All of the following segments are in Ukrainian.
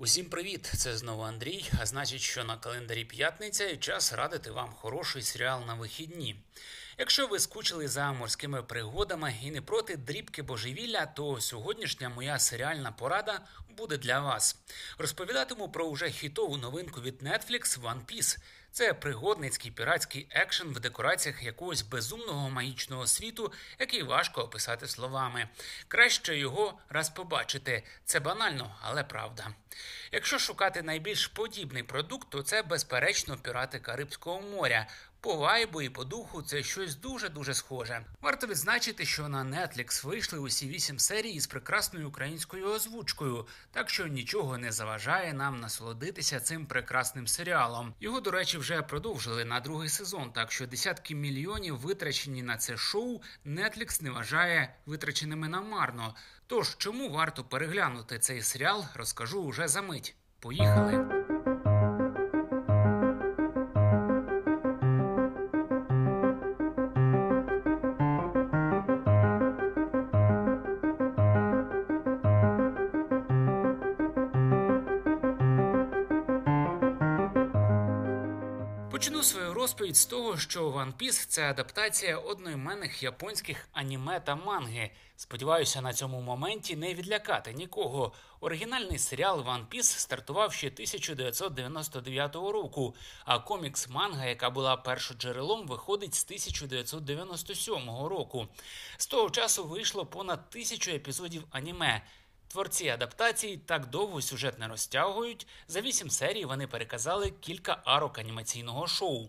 Усім привіт! Це знову Андрій. А значить, що на календарі п'ятниця і час радити вам хороший серіал на вихідні. Якщо ви скучили за морськими пригодами і не проти дрібки божевілля, то сьогоднішня моя серіальна порада буде для вас. Розповідатиму про уже хітову новинку від Netflix One Piece. Це пригодницький піратський екшен в декораціях якогось безумного магічного світу, який важко описати словами. Краще його раз побачити. Це банально, але правда. Якщо шукати найбільш подібний продукт, то це безперечно пірати Карибського моря. По вайбу і по духу це щось дуже дуже схоже. Варто відзначити, що на Netflix вийшли усі вісім серій із прекрасною українською озвучкою, так що нічого не заважає нам насолодитися цим прекрасним серіалом. Його, до речі, вже продовжили на другий сезон, так що десятки мільйонів витрачені на це шоу Netflix не вважає витраченими намарно. Тож чому варто переглянути цей серіал, розкажу уже за мить. Поїхали. Розповідь з того, що One Piece – це адаптація одноіменних японських аніме та манги. Сподіваюся, на цьому моменті не відлякати нікого. Оригінальний серіал One Piece стартував ще 1999 року, а комікс манга, яка була першоджерелом, виходить з 1997 року. З того часу вийшло понад тисячу епізодів аніме. Творці адаптації так довго сюжет не розтягують. За вісім серій вони переказали кілька арок анімаційного шоу.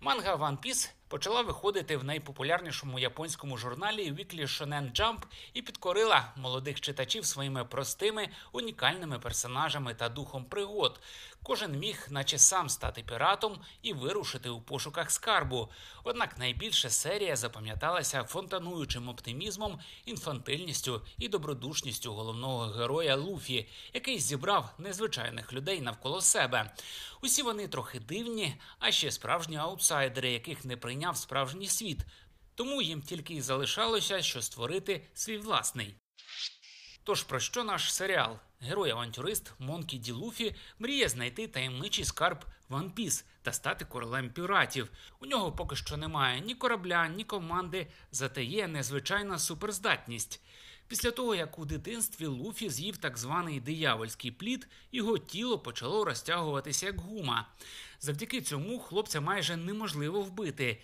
Манга One Piece почала виходити в найпопулярнішому японському журналі Weekly Shonen Jump і підкорила молодих читачів своїми простими унікальними персонажами та духом пригод. Кожен міг, наче сам стати піратом і вирушити у пошуках скарбу. Однак найбільше серія запам'яталася фонтануючим оптимізмом, інфантильністю і добродушністю головного героя Луфі, який зібрав незвичайних людей навколо себе. Усі вони трохи дивні, а ще справжні аутсайдери, яких не прийняв справжній світ. Тому їм тільки й залишалося, що створити свій власний. Тож про що наш серіал? Герой-авантюрист Монкі Ді Луфі мріє знайти таємничий скарб One Piece та стати королем піратів. У нього поки що немає ні корабля, ні команди, зате є незвичайна суперздатність. Після того, як у дитинстві Луфі з'їв так званий диявольський плід, його тіло почало розтягуватися як гума. Завдяки цьому хлопця майже неможливо вбити.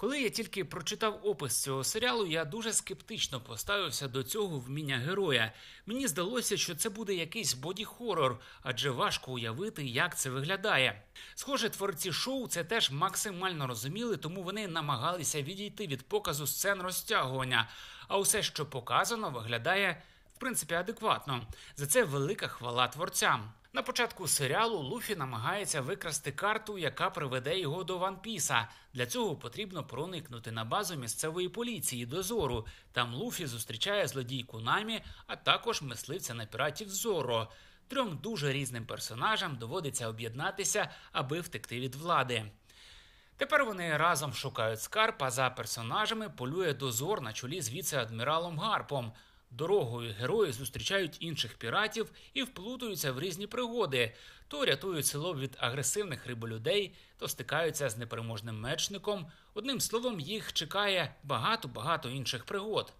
Коли я тільки прочитав опис цього серіалу, я дуже скептично поставився до цього вміння героя. Мені здалося, що це буде якийсь боді-хорор, адже важко уявити, як це виглядає. Схоже, творці шоу це теж максимально розуміли, тому вони намагалися відійти від показу сцен розтягування. А усе, що показано, виглядає в принципі адекватно. За це велика хвала творцям. На початку серіалу Луфі намагається викрасти карту, яка приведе його до Ван Піса. Для цього потрібно проникнути на базу місцевої поліції дозору. Там Луфі зустрічає злодійку Намі, а також мисливця на піратів Зоро. Трьом дуже різним персонажам доводиться об'єднатися, аби втекти від влади. Тепер вони разом шукають скарб, а за персонажами полює дозор на чолі з віце-адміралом Гарпом. Дорогою герої зустрічають інших піратів і вплутуються в різні пригоди, то рятують село від агресивних риболюдей, то стикаються з непереможним мечником. Одним словом, їх чекає багато-багато інших пригод.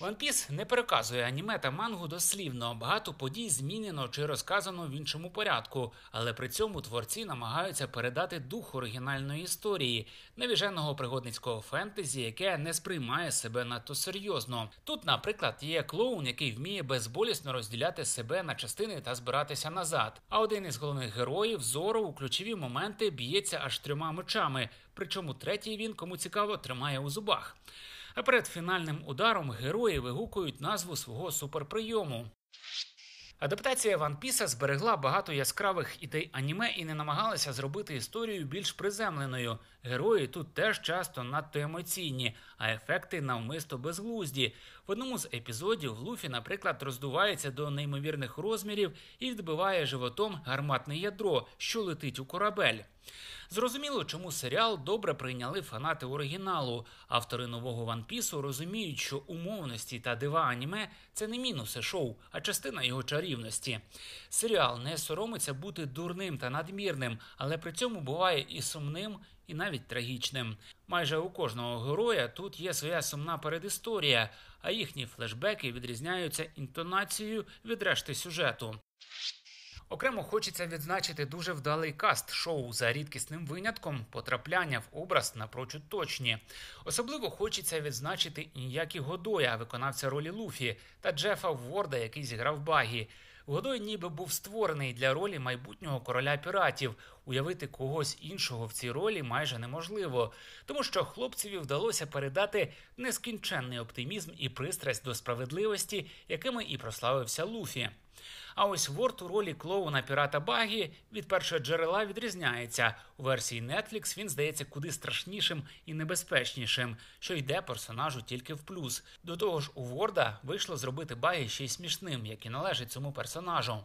One Piece не переказує аніме та мангу дослівно. Багато подій змінено чи розказано в іншому порядку, але при цьому творці намагаються передати дух оригінальної історії, невіженого пригодницького фентезі, яке не сприймає себе надто серйозно. Тут, наприклад, є клоун, який вміє безболісно розділяти себе на частини та збиратися назад. А один із головних героїв зору у ключові моменти б'ється аж трьома мечами. Причому третій він, кому цікаво, тримає у зубах. А перед фінальним ударом герої вигукують назву свого суперприйому. Адаптація Ван Піса зберегла багато яскравих ідей аніме і не намагалася зробити історію більш приземленою. Герої тут теж часто надто емоційні, а ефекти навмисто безглузді. В одному з епізодів Луфі, наприклад, роздувається до неймовірних розмірів і відбиває животом гарматне ядро, що летить у корабель. Зрозуміло, чому серіал добре прийняли фанати оригіналу. Автори нового Piece розуміють, що умовності та дива аніме це не мінуси шоу, а частина його чарівності. Серіал не соромиться бути дурним та надмірним, але при цьому буває і сумним, і навіть трагічним. Майже у кожного героя тут є своя сумна передісторія, а їхні флешбеки відрізняються інтонацією від решти сюжету. Окремо хочеться відзначити дуже вдалий каст шоу за рідкісним винятком потрапляння в образ напрочуд точні. Особливо хочеться відзначити Ін'які Годоя, виконавця ролі Луфі, та Джефа Ворда, який зіграв Багі. Годой ніби був створений для ролі майбутнього короля піратів. Уявити когось іншого в цій ролі майже неможливо, тому що хлопцеві вдалося передати нескінченний оптимізм і пристрасть до справедливості, якими і прославився Луфі. А ось Ворд у ролі клоуна пірата Багі від першого джерела відрізняється. У версії Netflix він здається куди страшнішим і небезпечнішим, що йде персонажу тільки в плюс. До того ж, у Ворда вийшло зробити Багі ще й смішним, як і належить цьому персонажу.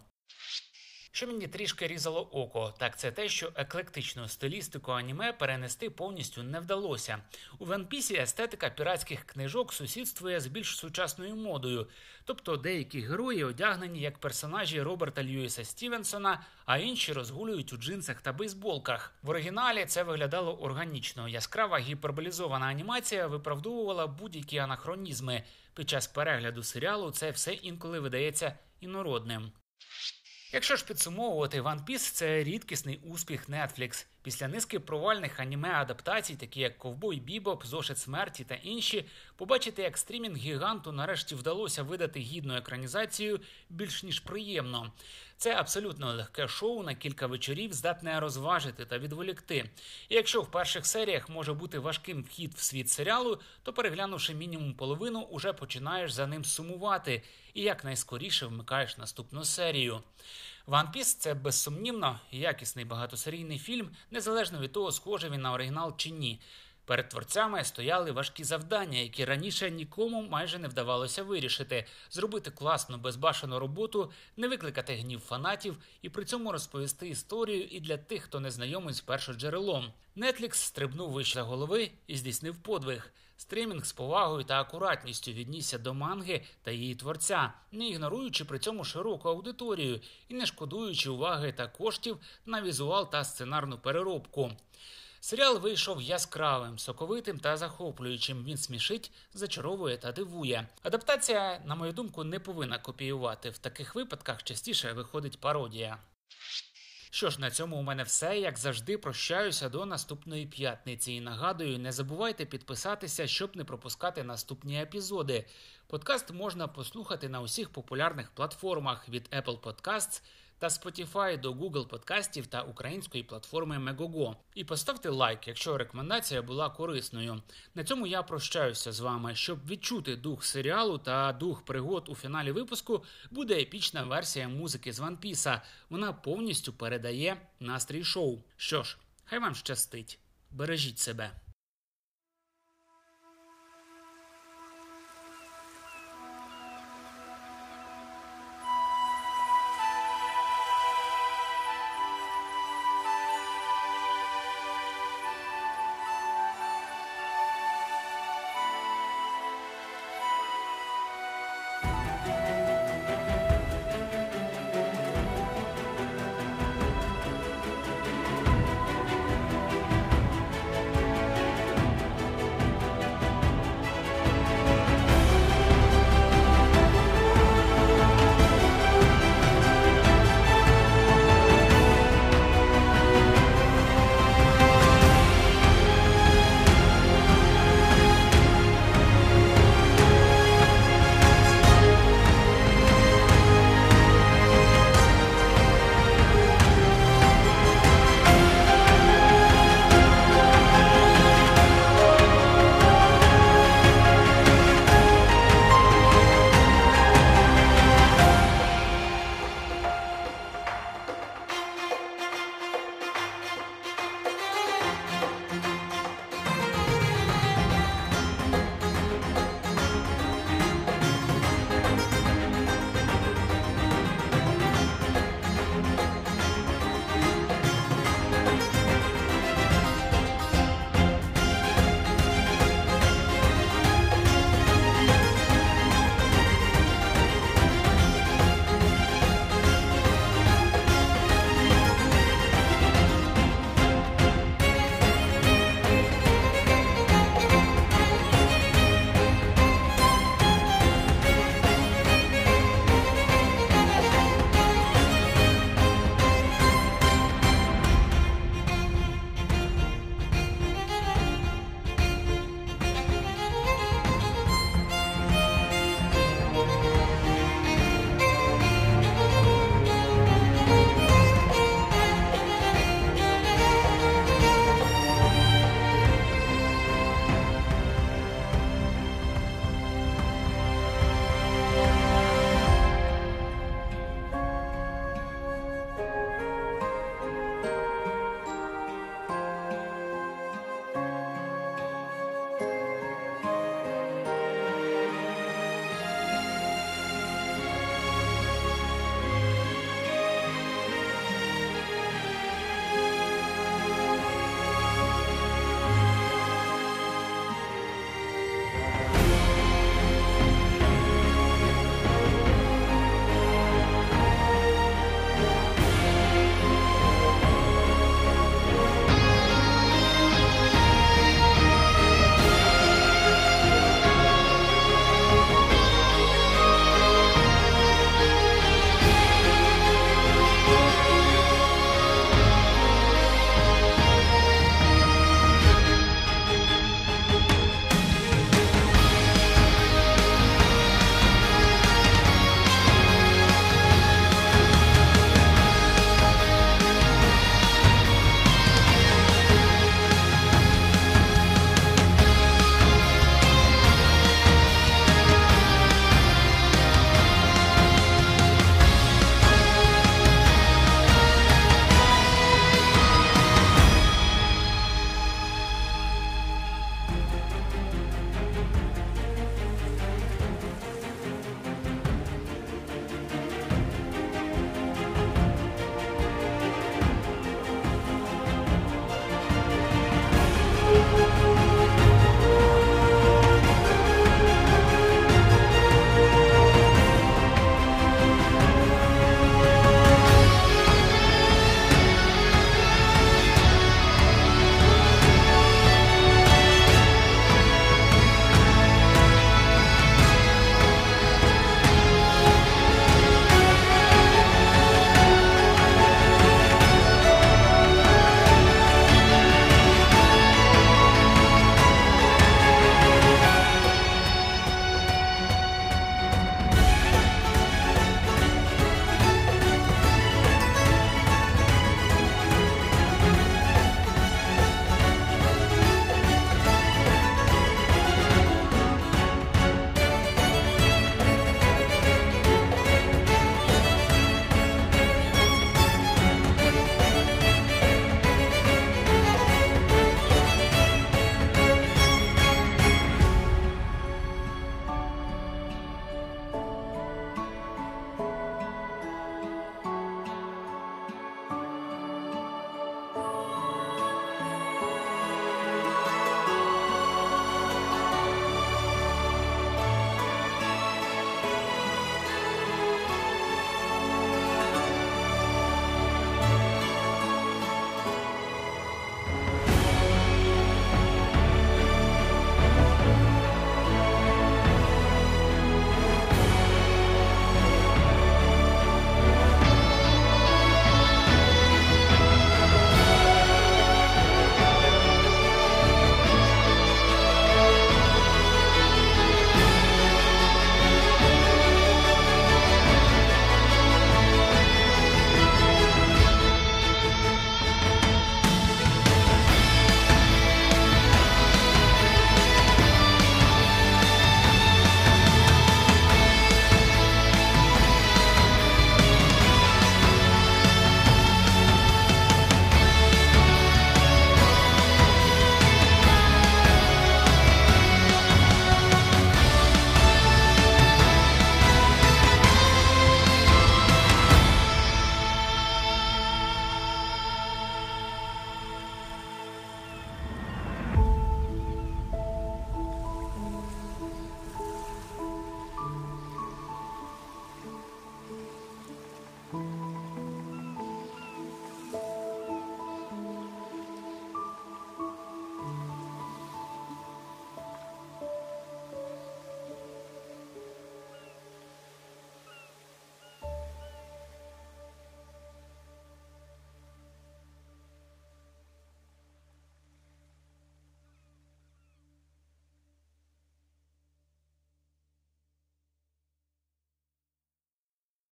Що мені трішки різало око, так це те, що еклектичну стилістику аніме перенести повністю не вдалося. У One Piece естетика піратських книжок сусідствує з більш сучасною модою, тобто деякі герої одягнені як персонажі Роберта Льюіса Стівенсона, а інші розгулюють у джинсах та бейсболках. В оригіналі це виглядало органічно. Яскрава гіперболізована анімація виправдовувала будь-які анахронізми. Під час перегляду серіалу це все інколи видається інородним. Якщо ж підсумовувати One Piece – це рідкісний успіх Netflix. Після низки провальних аніме адаптацій, такі як Ковбой Бібоп, Зошит смерті та інші, побачити, як стрімінг гіганту нарешті вдалося видати гідну екранізацію більш ніж приємно. Це абсолютно легке шоу на кілька вечорів, здатне розважити та відволікти. І якщо в перших серіях може бути важким вхід в світ серіалу, то переглянувши мінімум половину, уже починаєш за ним сумувати і якнайскоріше вмикаєш наступну серію. One Piece – це безсумнівно якісний багатосерійний фільм, незалежно від того, схожий він на оригінал чи ні. Перед творцями стояли важкі завдання, які раніше нікому майже не вдавалося вирішити: зробити класну безбашену роботу, не викликати гнів фанатів і при цьому розповісти історію і для тих, хто не знайомий з першоджерелом. Netflix стрибнув вище голови і здійснив подвиг. Стрімінг з повагою та акуратністю віднісся до манги та її творця, не ігноруючи при цьому широку аудиторію і не шкодуючи уваги та коштів на візуал та сценарну переробку. Серіал вийшов яскравим, соковитим та захоплюючим. Він смішить, зачаровує та дивує. Адаптація, на мою думку, не повинна копіювати. В таких випадках частіше виходить пародія. Що ж, на цьому у мене все. Як завжди, прощаюся до наступної п'ятниці. І нагадую, не забувайте підписатися, щоб не пропускати наступні епізоди. Подкаст можна послухати на усіх популярних платформах від Apple Podcasts та Spotify до Google подкастів та української платформи Megogo. І поставте лайк, якщо рекомендація була корисною. На цьому я прощаюся з вами. Щоб відчути дух серіалу та дух пригод у фіналі випуску, буде епічна версія музики з One Piece. Вона повністю передає настрій шоу. Що ж, хай вам щастить. Бережіть себе.